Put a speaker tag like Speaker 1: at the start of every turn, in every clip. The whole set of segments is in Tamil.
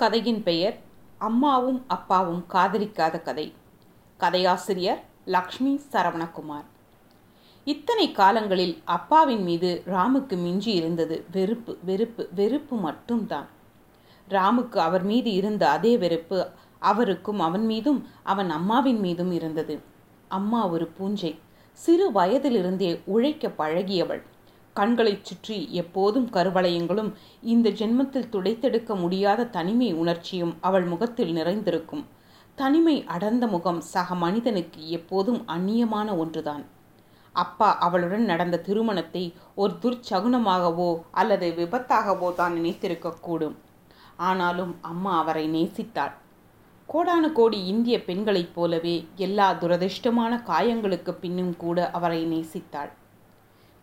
Speaker 1: கதையின் பெயர் அம்மாவும் அப்பாவும் காதலிக்காத கதை. கதையாசிரியர் லக்ஷ்மி சரவணகுமார். இத்தனை காலங்களில் அப்பாவின் மீது ராமுக்கு மிஞ்சி இருந்தது வெறுப்பு வெறுப்பு வெறுப்பு மட்டும்தான். ராமுக்கு அவர் மீது இருந்த அதே வெறுப்பு அவருக்கும் அவன் மீதும் அவன் அம்மாவின் மீதும் இருந்தது. அம்மா ஒரு பூஞ்சை. சிறு வயதிலிருந்தே உழைக்க பழகியவள். கண்களைச் சுற்றி எப்போதும் கருவளையங்களும் இந்த ஜென்மத்தில் துடைத்தெடுக்க முடியாத தனிமை உணர்ச்சியும் அவள் முகத்தில் நிறைந்திருக்கும். தனிமை அடர்ந்த முகம் சக மனிதனுக்கு எப்போதும் அந்நியமான ஒன்றுதான். அப்பா அவளுடன் நடந்த திருமணத்தை ஒரு துர்ச்சகுனமாகவோ அல்லது விபத்தாகவோ தான் நினைத்திருக்கக்கூடும். ஆனாலும் அம்மா அவரை நேசித்தாள். கோடானு கோடி இந்திய பெண்களைப் போலவே எல்லா துரதிர்ஷ்டமான காயங்களுக்கு பின்னும் கூட அவரை நேசித்தாள்.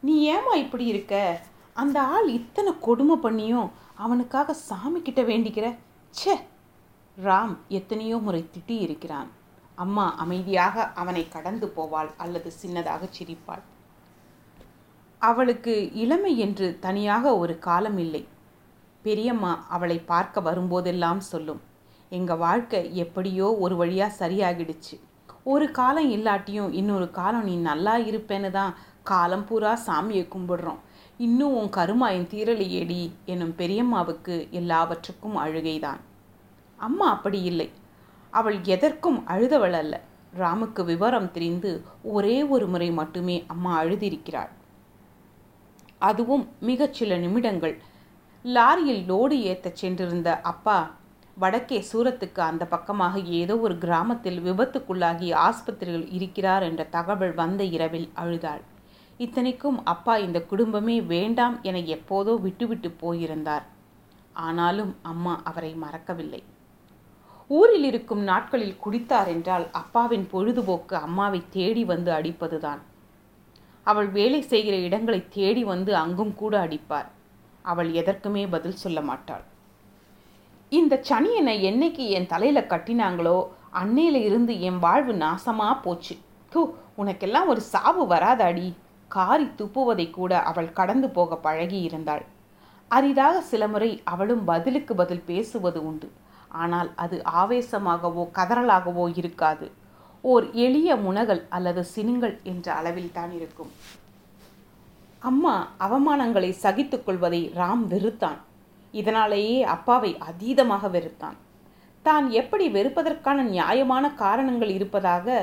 Speaker 1: நீ ஏமா இப்படி இருக்க? அந்த ஆள் இத்தனை கொடுமை பண்ணியும் அவனுக்காக சாமி கிட்ட வேண்டிக்கிற? ச்சே! ராம் எத்தனையோ முறை திட்டி இருக்கிறான். அம்மா அமைதியாக அவனை கடந்து போவாள் அல்லது சின்னதாக சிரிப்பாள். அவளுக்கு இளமை என்று தனியாக ஒரு காலம் இல்லை. பெரியம்மா அவளை பார்க்க வரும்போதெல்லாம் சொல்லும். எங்கள் வாழ்க்கை எப்படியோ ஒரு வழியாக சரியாகிடுச்சு. ஒரு காலம் இல்லாட்டியும் இன்னொரு காலம் நீ நல்லா இருப்பேன்னு தான் காலம் பூரா சாமியை கும்பிடுறோம். இன்னும் உன் கருமாயின் தீரலையேடி எனும் பெரியம்மாவுக்கு எல்லாவற்றுக்கும் அழுகைதான். அம்மா அப்படி இல்லை. அவள் எதற்கும் அழுதவள் அல்ல. ராமுக்கு விவரம் தெரிந்து ஒரே ஒரு முறை மட்டுமே அம்மா அழுதிருக்கிறாள். அதுவும் மிகச்சில நிமிடங்கள். லாரியில் லோடு ஏற்றச் சென்றிருந்த அப்பா வடக்கே சூரத்துக்கு அந்த பக்கமாக ஏதோ ஒரு கிராமத்தில் விபத்துக்குள்ளாகி ஆஸ்பத்திரியில் இருக்கிறார் என்ற தகவல் வந்த இரவில் அழுதாள். இத்தனைக்கும் அப்பா இந்த குடும்பமே வேண்டாம் என எப்போதோ விட்டுவிட்டு போயிருந்தார். ஆனாலும் அம்மா அவரை மறக்கவில்லை. ஊரில் இருக்கும் நாட்களில் குடித்தார் என்றால் அப்பாவின் பொழுதுபோக்கு அம்மாவை தேடி வந்து அடிப்பதுதான். அவள் வேலை செய்கிற இடங்களை தேடி வந்து அங்கும் கூட அடிப்பார். அவள் எதற்குமே பதில் சொல்ல மாட்டாள். இந்த சனியனை என்னைக்கு என் தலையில் கட்டினாங்களோ அன்னையில் இருந்து என் வாழ்வு நாசமா போச்சு. தூ உனக்கெல்லாம் ஒரு சாவு வராதாடி. காரி துப்புவதை கூட அவள் கடந்து போக பழகி இருந்தாள். அரிதாக சில முறை அவளும் பதிலுக்கு பதில் பேசுவது உண்டு. ஆனால் அது ஆவேசமாகவோ கதறலாகவோ இருக்காது. ஓர் எளிய முனகல் அல்லது சினுங்கள் என்ற அளவில் தான் இருக்கும். அம்மா அவமானங்களை சகித்துக் கொள்வதை ராம் வெறுத்தான். இதனாலேயே அப்பாவை அதீதமாக வெறுத்தான். தான் எப்படி வெறுப்பதற்கான நியாயமான காரணங்கள் இருப்பதாக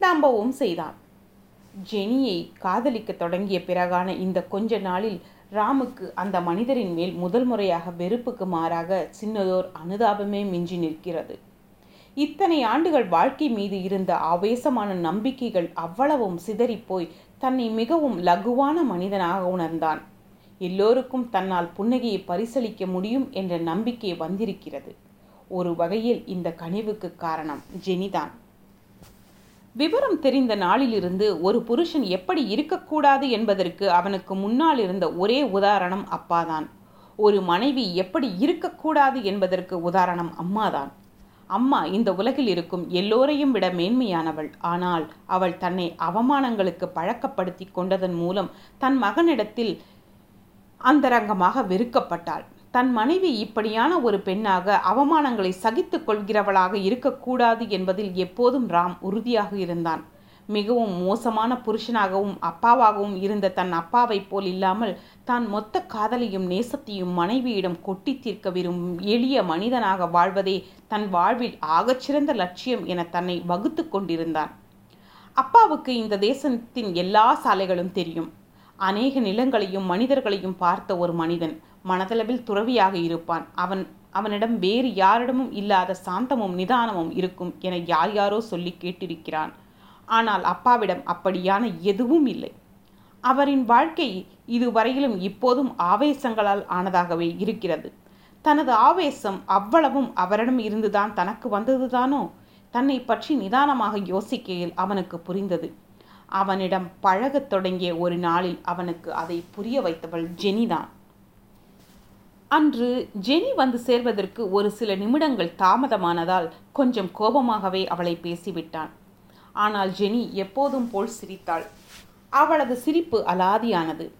Speaker 1: நம்பவும் செய்தான். ஜெனியை காதலிக்க தொடங்கிய பிறகான இந்த கொஞ்ச நாளில் ராமுக்கு அந்த மனிதரின் மேல் முதல் முறையாக வெறுப்புக்கு மாறாக சின்னதோர் அனுதாபமே மிஞ்சி நிற்கிறது. இத்தனை ஆண்டுகள் வாழ்க்கை மீது இருந்த ஆவேசமான நம்பிக்கைகள் அவ்வளவும் சிதறிப்போய் தன்னை மிகவும் லகுவான மனிதனாக உணர்ந்தான். எல்லோருக்கும் தன்னால் புன்னகையை பரிசளிக்க முடியும் என்ற நம்பிக்கை வந்திருக்கிறது. ஒரு வகையில் இந்த கனிவுக்கு காரணம் ஜெனிதான். விவரம் தெரிந்த நாளிலிருந்து ஒரு புருஷன் எப்படி இருக்கக்கூடாது என்பதற்கு அவனுக்கு முன்னால் இருந்த ஒரே உதாரணம் அப்பாதான். ஒரு மனைவி எப்படி இருக்கக்கூடாது என்பதற்கு உதாரணம் அம்மாதான். அம்மா இந்த உலகில் இருக்கும் எல்லோரையும் விட மேன்மையானவள். ஆனால் அவள் தன்னை அவமானங்களுக்கு பழக்கப்படுத்தி கொண்டதன் மூலம் தன் மகனிடத்தில் அந்தரங்கமாக வெறுக்கப்பட்டாள். தன் மனைவி இப்படியான ஒரு பெண்ணாக அவமானங்களை சகித்து கொள்கிறவளாக இருக்கக்கூடாது என்பதில் எப்போதும் ராம் உறுதியாக இருந்தான். மிகவும் மோசமான புருஷனாகவும் அப்பாவாகவும் இருந்த தன் அப்பாவைப் போல் இல்லாமல் தான் மொத்த காதலையும் நேசத்தையும் மனைவியிடம் கொட்டி தீர்க்க விரும்பும் எளிய மனிதனாக வாழ்வதே தன் வாழ்வில் ஆகச்சிறந்த லட்சியம் என தன்னை வகுத்து கொண்டிருந்தான். அப்பாவுக்கு இந்த தேசத்தின் எல்லா சாலைகளும் தெரியும். அநேக நிலங்களையும் மனிதர்களையும் பார்த்த ஒரு மனிதன் மனதளவில் துறவியாக இருப்பான். அவன் அவனிடம் வேறு யாரிடமும் இல்லாத சாந்தமும் நிதானமும் இருக்கும் என யார் யாரோ சொல்லி கேட்டிருக்கிறான். ஆனால் அப்பாவிடம் அப்படியான எதுவும் இல்லை. அவரின் வாழ்க்கை இதுவரையிலும் இப்போதும் ஆவேசங்களால் ஆனதாகவே இருக்கிறது. தனது ஆவேசம் அவ்வளவும் அவரிடம் இருந்துதான் தனக்கு வந்ததுதானோ? தன்னை பற்றி நிதானமாக யோசிக்கையில் அவனுக்கு புரிந்தது. அவனிடம் பழகத் தொடங்கிய ஒரு நாளில் அவனுக்கு அதை புரிய வைத்தவள் ஜெனிதான். அன்று ஜெனி வந்து சேர்வதற்கு ஒரு சில நிமிடங்கள் தாமதமானதால் கொஞ்சம் கோபமாகவே அவளை பேசிவிட்டான். ஆனால் ஜெனி எப்போதும் போல் சிரித்தாள். அவளது சிரிப்பு அலாதியானது.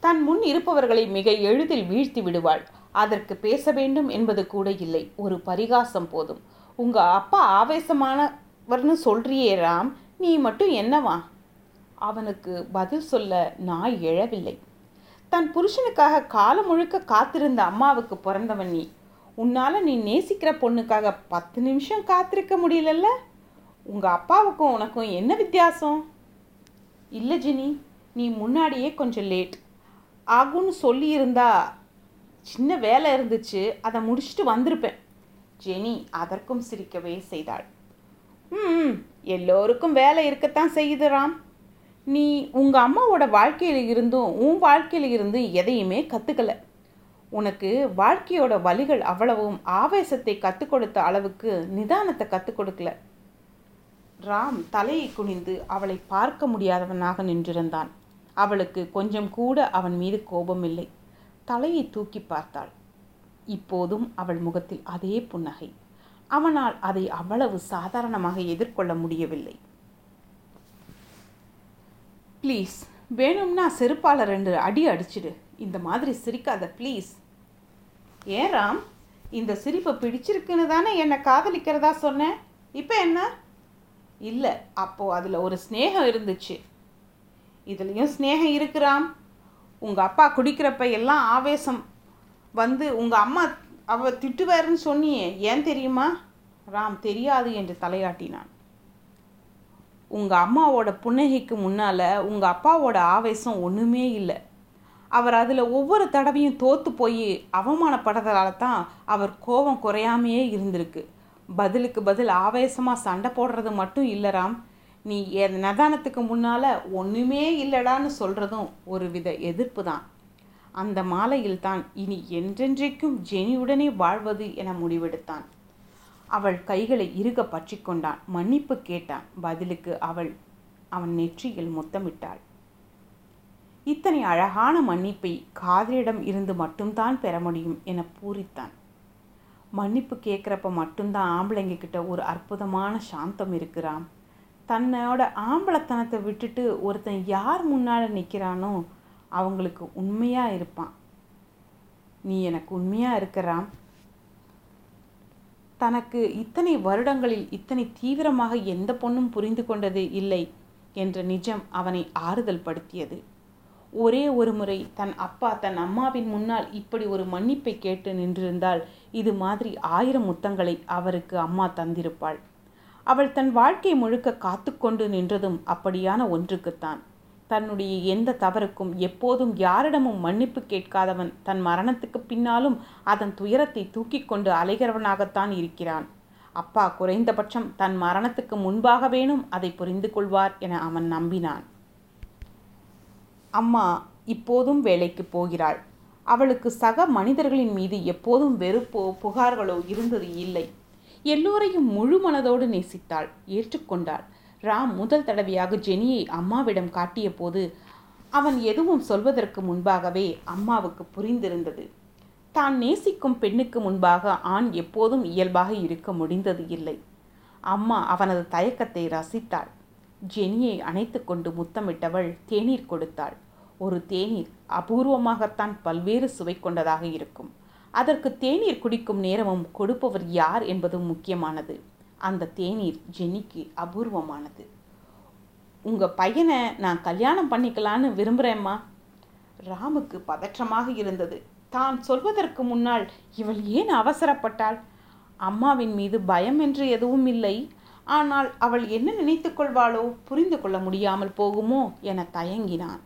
Speaker 1: தன் முன் இருப்பவர்களை மிக எளிதில் வீழ்த்தி விடுவாள். அதற்கு பேச வேண்டும் என்பது கூட இல்லை. ஒரு பரிகாசம் போதும். உங்க அப்பா ஆவேசமானவர்னு சொல்றியே ராம். நீ மட்டும் என்னவா? அவனுக்கு பதில் சொல்ல நாய் எழவில்லை. தன் புருஷனுக்காக காலம் முழுக்க காத்திருந்த அம்மாவுக்கு பிறந்தவன் நீ. உன்னால் நீ நேசிக்கிற பொண்ணுக்காக பத்து நிமிஷம் காத்திருக்க முடியலல்ல? உங்கள் அப்பாவுக்கும் உனக்கும் என்ன வித்தியாசம்? இல்லை ஜெனி நீ முன்னாடியே கொஞ்சம் லேட். ஆகும்னு சொல்லியிருந்தா சின்ன வேலை இருந்துச்சு அதை முடிச்சுட்டு வந்திருப்பேன். ஜெனி அதற்கும் சிரிக்கவே செய்தாள். ம் எல்லோருக்கும் வேலை இருக்கத்தான் செய்யுது ராம். நீ உங்கள் அம்மாவோட வாழ்க்கையில் இருந்தும் உன் வாழ்க்கையில் இருந்து எதையுமே கற்றுக்கல உனக்கு வாழ்க்கையோட வழிகள் அவ்வளவும் ஆவேசத்தை கற்றுக் கொடுத்த அளவுக்கு நிதானத்தை கற்றுக் கொடுக்கல. ராம் தலையை குனிந்து அவளை பார்க்க முடியாதவனாக நின்றிருந்தான். அவளுக்கு கொஞ்சம் கூட அவன் மீது கோபம் இல்லை. தலையை தூக்கி பார்த்தாள். இப்போதும் அவள் முகத்தில் அதே புன்னகை. அவனால் அதை அவ்வளவு சாதாரணமாக எதிர்கொள்ள முடியவில்லை. ப்ளீஸ் வேணும்னா செருப்பால் ரெண்டு அடி அடிச்சிடு. இந்த மாதிரி சிரிக்காத ப்ளீஸ் ஏன் ராம்? இந்த சிரிப்பை பிடிச்சிருக்குன்னு தானே என்னை காதலிக்கிறதா சொன்னேன் இப்போ என்ன? இல்லை அப்போது அதில் ஒரு ஸ்னேகம் இருந்துச்சு. இதுலேயும் ஸ்னேகம் இருக்கிறாம் உங்கள் அப்பா குடிக்கிறப்ப எல்லாம் ஆவேசம். வந்து உங்கள் அம்மா அவ திட்டுவாருன்னு சொன்னியே ஏன் தெரியுமா? ராம் தெரியாது என்று தலையாட்டினான். உங்கள் அம்மாவோட புன்னகைக்கு முன்னால் உங்கள் அப்பாவோட ஆவேசம் ஒன்றுமே இல்லை. அவர் அதில் ஒவ்வொரு தடவையும் தோற்று போய் அவமானப்படுறதால தான் அவர் கோபம் குறையாமையே இருந்திருக்கு. பதிலுக்கு பதில் ஆவேசமாக சண்டை போடுறது மட்டும் இல்லைராம் நீ என் நதானத்துக்கு முன்னால் ஒன்றுமே இல்லடான்னு சொல்கிறதும் ஒரு வித எதிர்ப்பு தான். அந்த மாலையில் தான் இனி என்றென்றைக்கும் ஜெனியுடனே வாழ்வது என முடிவெடுத்தான். அவள் கைகளை இறுக பற்றி கொண்டான். மன்னிப்பு கேட்டான். பதிலுக்கு அவள் அவன் நெற்றியில் முத்தமிட்டாள். இத்தனை அழகான மன்னிப்பை காதலிடம் இருந்து மட்டும்தான் பெற முடியும் என பூரித்தான். மன்னிப்பு கேட்குறப்ப மட்டும்தான் ஆம்பளைங்க கிட்ட ஒரு அற்புதமான சாந்தம் இருக்கிறான். தன்னோட ஆம்பளத்தனத்தை விட்டுட்டு ஒருத்தன் யார் முன்னால் நிற்கிறானோ அவங்களுக்கு உண்மையாக இருப்பான். நீ எனக்கு உண்மையாக இருக்கிறான். தனக்கு இத்தனை வருடங்களில் இத்தனை தீவிரமாக எந்த பொண்ணும் புரிந்து கொண்டது இல்லை என்ற நிஜம் அவனை ஆறுதல் படுத்தியது. ஒரே ஒரு முறை தன் அப்பா தன் அம்மாவின் முன்னால் இப்படி ஒரு மன்னிப்பை கேட்டு நின்றிருந்தால் இது மாதிரி ஆயிரம் முத்தங்களை அவருக்கு அம்மா தந்திருப்பாள். அவள் தன் வாழ்க்கை முழுக்க காத்துக்கொண்டு நின்றதும் அப்படியான ஒன்றுக்குத்தான். தன்னுடைய எந்த தவறுக்கும் எப்போதும் யாரிடமும் மன்னிப்பு கேட்காதவன் தன் மரணத்துக்கு பின்னாலும் அதன் துயரத்தை தூக்கி கொண்டு அலைகிறவனாகத்தான் இருக்கிறான். அப்பா குறைந்தபட்சம் தன் மரணத்துக்கு முன்பாக வேணும் அதை புரிந்து கொள்வார் என அவன் நம்பினான். அம்மா இப்போதும் வேலைக்கு போகிறாள். அவளுக்கு சக மனிதர்களின் மீது எப்போதும் வெறுப்போ புகார்களோ இருந்தது இல்லை. எல்லோரையும் முழு மனதோடு நேசித்தாள் ஏற்றுக்கொண்டாள். ராம் முதல் தடவையாக ஜெனியை அம்மாவிடம் காட்டிய போது அவன் எதுவும் சொல்வதற்கு முன்பாகவே அம்மாவுக்கு புரிந்திருந்தது. தான் நேசிக்கும் பெண்ணுக்கு முன்பாக ஆண் எப்போதும் இயல்பாக இருக்க முடிந்தது இல்லை. அம்மா அவனது தயக்கத்தை ரசித்தாள். ஜெனியை அணைத்து கொண்டு முத்தமிட்டவள் தேநீர் கொடுத்தாள். ஒரு தேநீர் அபூர்வமாகத்தான் பல்வேறு சுவை கொண்டதாக இருக்கும். அதற்கு தேநீர் குடிக்கும் நேரமும் கொடுப்பவர் யார் என்பதும் முக்கியமானது. அந்த தேநீர் ஜெனிக்கு அபூர்வமானது. உங்கள் பையனை நான் கல்யாணம் பண்ணிக்கலான்னு விரும்புகிறேம்மா ராமுக்கு பதற்றமாக இருந்தது. தான் சொல்வதற்கு முன்னால் இவள் ஏன் அவசரப்பட்டாள்? அம்மாவின் மீது பயம் என்று எதுவும் இல்லை. ஆனால் அவள் என்ன நினைத்து கொள்வாளோ புரிந்து கொள்ள முடியாமல் போகுமோ என தயங்கினான்.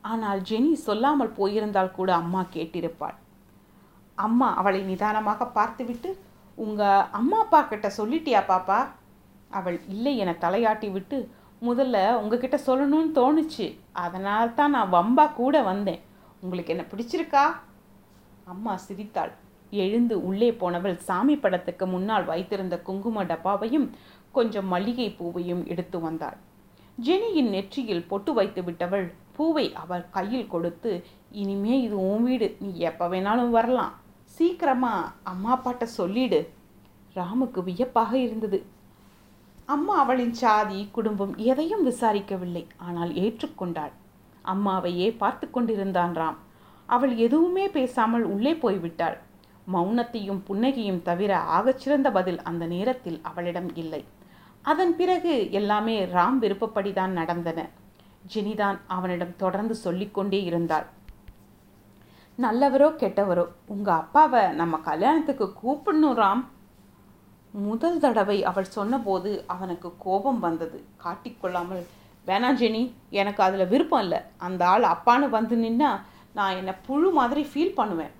Speaker 1: ஆனால் ஜெனி சொல்லாமல் போயிருந்தால் கூட அம்மா கேட்டிருப்பாள். அம்மா அவளை நிதானமாக பார்த்துவிட்டு உங்கள் அம்மா அப்பா கிட்ட சொல்லிட்டியா பாப்பா? அவள் இல்லை என தலையாட்டி விட்டு முதல்ல உங்ககிட்ட சொல்லணும்னு தோணுச்சு. அதனால் தான் நான் வம்பா கூட வந்தேன். உங்களுக்கு என்ன பிடிச்சிருக்கா? அம்மா சிரித்தாள். எழுந்து உள்ளே போனவள் சாமி படத்துக்கு முன்னால் வைத்திருந்த குங்கும டப்பாவையும் கொஞ்சம் மல்லிகை பூவையும் எடுத்து வந்தாள். ஜெனியின் நெற்றியில் பொட்டு வைத்து விட்டவள் பூவை அவள் கையில் கொடுத்து இனிமே இது உன் வீடு. நீ எப்போ வேணாலும் வரலாம். சீக்கிரமா அம்மா அப்பாட்ட சொல்லிடு. ராமுக்கு வியப்பாக இருந்தது. அம்மா அவளின் சாதி குடும்பம் எதையும் விசாரிக்கவில்லை. ஆனால் ஏற்றுக்கொண்டாள். அம்மாவையே பார்த்து கொண்டிருந்தான் ராம். அவள் எதுவுமே பேசாமல் உள்ளே போய்விட்டாள். மௌனத்தையும் புன்னகையும் தவிர ஆகச்சிறந்த பதில் அந்த நேரத்தில் அவளிடம் இல்லை. அதன் பிறகு எல்லாமே ராம் விருப்பப்படிதான் நடந்தன. ஜெனிதான் அவனிடம் தொடர்ந்து சொல்லிக்கொண்டே இருந்தாள். நல்லவரோ கெட்டவரோ உங்கள் அப்பாவை நம்ம கல்யாணத்துக்கு கூப்பிடணும் ராம் முதல் தடவை அவள் சொன்னபோது அவனுக்கு கோபம் வந்தது. காட்டிக்கொள்ளாமல் வேணாம் ஜெனி எனக்கு அதில் விருப்பம் இல்லை. அந்த ஆள் அப்பான்னு வந்து நின்னா நான் என்னை புழு மாதிரி ஃபீல் பண்ணுவேன்.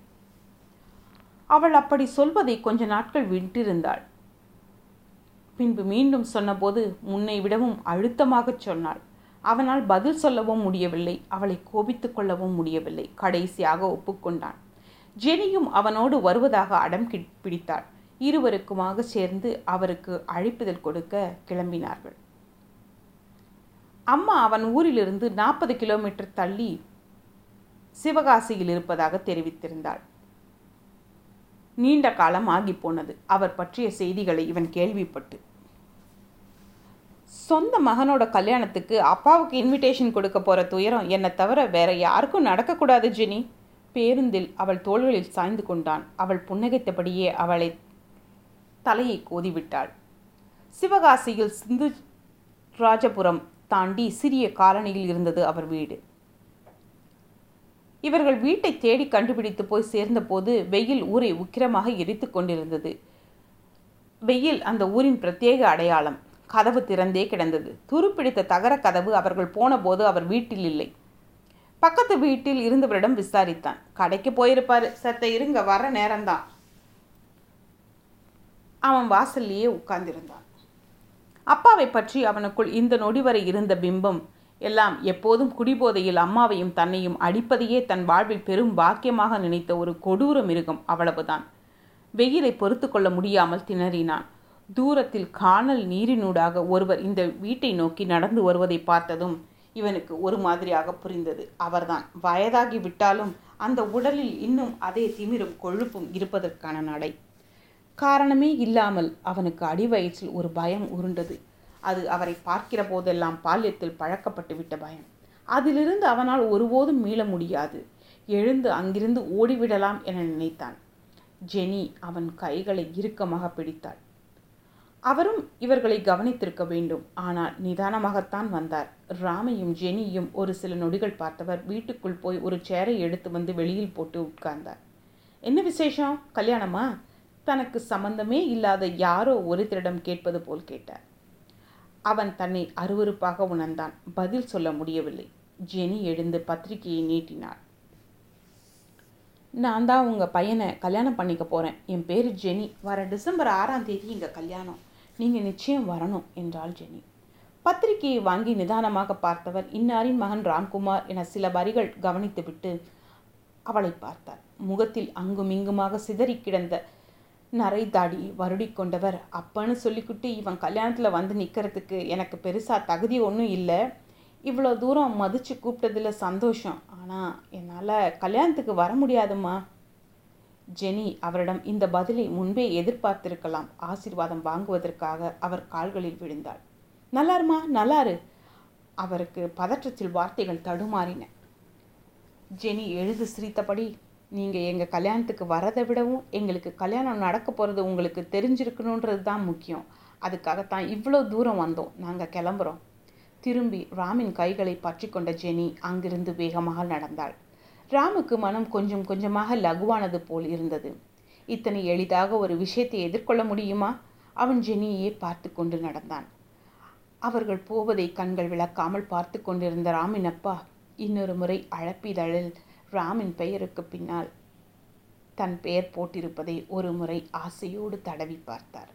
Speaker 1: அவள் அப்படி சொல்வதை கொஞ்ச நாட்கள் விட்டிருந்தாள். பின்பு மீண்டும் சொன்னபோது முன்னை விடவும் அழுத்தமாகச் சொன்னாள். அவனால் பதில் சொல்லவும் முடியவில்லை அவளை கோபித்து கொள்ளவும் முடியவில்லை. கடைசியாக ஒப்புக்கொண்டான். ஜெனியும் அவனோடு வருவதாக அடம் பிடித்தாள். இருவருக்குமாக சேர்ந்து அவருக்கு அழைப்புதல் கொடுக்க கிளம்பினார்கள். அம்மா அவன் ஊரிலிருந்து நாற்பது கிலோமீட்டர் தள்ளி சிவகாசியில் இருப்பதாக தெரிவித்திருந்தாள். நீண்ட காலம் ஆகி போனது. அவர் பற்றிய செய்திகளை இவன் கேள்விப்பட்டு சொந்த மகனோட கல்யாணத்துக்கு அப்பாவுக்கு இன்விடேஷன் கொடுக்க போகிற துயரம் என்னை தவிர வேற யாருக்கும் நடக்கக்கூடாது ஜெனி. பேருந்தில் அவள் தோள்களில் சாய்ந்து கொண்டான். அவள் புன்னகைத்தபடியே அவளை தலையை கோதிவிட்டாள். சிவகாசியில் சிந்து ராஜபுரம் தாண்டி சிறிய காலனியில் இருந்தது அவர் வீடு. இவர்கள் வீட்டை தேடி கண்டுபிடித்து போய் சேர்ந்தபோது வெயில் ஊரை உக்கிரமாக எரித்து கொண்டிருந்தது. வெயில் அந்த ஊரின் பிரத்யேக அடையாளம். கதவு திறந்தே கிடந்தது. துருப்பிடித்த தகர கதவு அவர்கள் போனபோது அவர் வீட்டில் இல்லை. பக்கத்து வீட்டில் இருந்தவரிடம் விசாரித்தான். கடைக்கு போயிருப்பாரு. சத்த இருங்க வர நேரம்தான். அவன் வாசல்லையே உட்கார்ந்திருந்தான். அப்பாவை பற்றி அவனுக்குள் இந்த நொடி வரை இருந்த பிம்பம் எல்லாம் எப்போதும் குடிபோதையில் அம்மாவையும் தன்னையும் அடிப்பதையே தன் வாழ்வில் பெரும் பாக்கியமாக நினைத்த ஒரு கொடூர மிருகம் அவ்வளவுதான். வெயிலை பொறுத்து கொள்ள முடியாமல் திணறினான். தூரத்தில் காணல் நீரினூடாக ஒருவர் இந்த வீட்டை நோக்கி நடந்து வருவதை பார்த்ததும் இவனுக்கு ஒரு மாதிரியாக புரிந்தது. அவர்தான். வயதாகி விட்டாலும் அந்த உடலில் இன்னும் அதே திமிரும் கொழுப்பும் இருப்பதற்கான நடை. காரணமே இல்லாமல் அவனுக்கு அடிவயிற்றில் ஒரு பயம் உருண்டது. அது அவரை பார்க்கிற போதெல்லாம் பால்யத்தில் பழக்கப்பட்டு விட்ட பயம். அதிலிருந்து அவனால் ஒருபோதும் மீள முடியாது. எழுந்து அங்கிருந்து ஓடிவிடலாம் என நினைத்தான். ஜெனி அவன் கைகளை இறுக்கமாக பிடித்தாள். அவரும் இவர்களை கவனித்திருக்க வேண்டும். ஆனால் நிதானமாகத்தான் வந்தார். ராமையும் ஜெனியும் ஒரு சில நொடிகள் பார்த்தவர் வீட்டுக்குள் போய் ஒரு சேரை எடுத்து வந்து வெளியில் போட்டு உட்கார்ந்தார். என்ன விசேஷம்? கல்யாணமா? தனக்கு சம்பந்தமே இல்லாத யாரோ ஒருத்தரிடம் கேட்பது போல் கேட்டார். அவன் தன்னை அருவருப்பாக உணர்ந்தான். பதில் சொல்ல முடியவில்லை. ஜெனி எழுந்து பத்திரிகையை நீட்டினாள். நான் தான் உங்கள் பையனை கல்யாணம் பண்ணிக்க போகிறேன் என் பேர் ஜெனி. வர டிசம்பர் ஆறாம் தேதி இங்கே கல்யாணம். நீங்கள் நிச்சயம் வரணும் என்றாள் ஜெனி. பத்திரிகையை வாங்கி நிதானமாக பார்த்தவர் இன்னாரின் மகன் ராம்குமார் என சில வரிகள் கவனித்துவிட்டு அவளை பார்த்தார். முகத்தில் அங்குமிங்குமாக சிதறி கிடந்த நரை தாடி வருடி கொண்டவர் அப்பன்னு சொல்லிக்கிட்டு இவன் கல்யாணத்தில் வந்து நிற்கிறதுக்கு எனக்கு பெருசாக தகுதி ஒன்றும் இல்லை. இவ்வளோ தூரம் மதித்து கூப்பிட்டதில் சந்தோஷம். ஆனால் என்னால் கல்யாணத்துக்கு வர முடியாதுமா ஜெனி அவரிடம் இந்த பதிலை முன்பே எதிர்பார்த்திருக்கலாம். ஆசிர்வாதம் வாங்குவதற்காக அவர் கால்களில் விழுந்தாள். நல்லாருமா? நல்லாரு. அவருக்கு பதற்றத்தில் வார்த்தைகள் தடுமாறின. ஜெனி எழுது சிரித்தபடி நீங்கள் எங்கள் கல்யாணத்துக்கு வரதை விடவும் எங்களுக்கு கல்யாணம் நடக்க போகிறது உங்களுக்கு தெரிஞ்சிருக்கணுன்றது தான் முக்கியம். அதுக்காகத்தான் இவ்வளோ தூரம் வந்தோம். நாங்கள் கிளம்புறோம். திரும்பி ராமின் கைகளை பற்றி கொண்ட ஜெனி அங்கிருந்து வேகமாக நடந்தாள். ராமுக்கு மனம் கொஞ்சம் கொஞ்சமாக லகுவானது போல் இருந்தது. இத்தனை எளிதாக ஒரு விஷயத்தை எதிர்கொள்ள முடியுமா? அவன் ஜெனியே பார்த்து கொண்டு நடந்தான். அவர்கள் போவதை கண்கள் விளக்காமல் பார்த்து கொண்டிருந்த ராமின் அப்பா இன்னொரு முறை அழப்பிதழில் ராமின் பெயருக்கு பின்னால் தன் பெயர் போட்டிருப்பதை ஒரு முறை ஆசையோடு தடவி பார்த்தார்.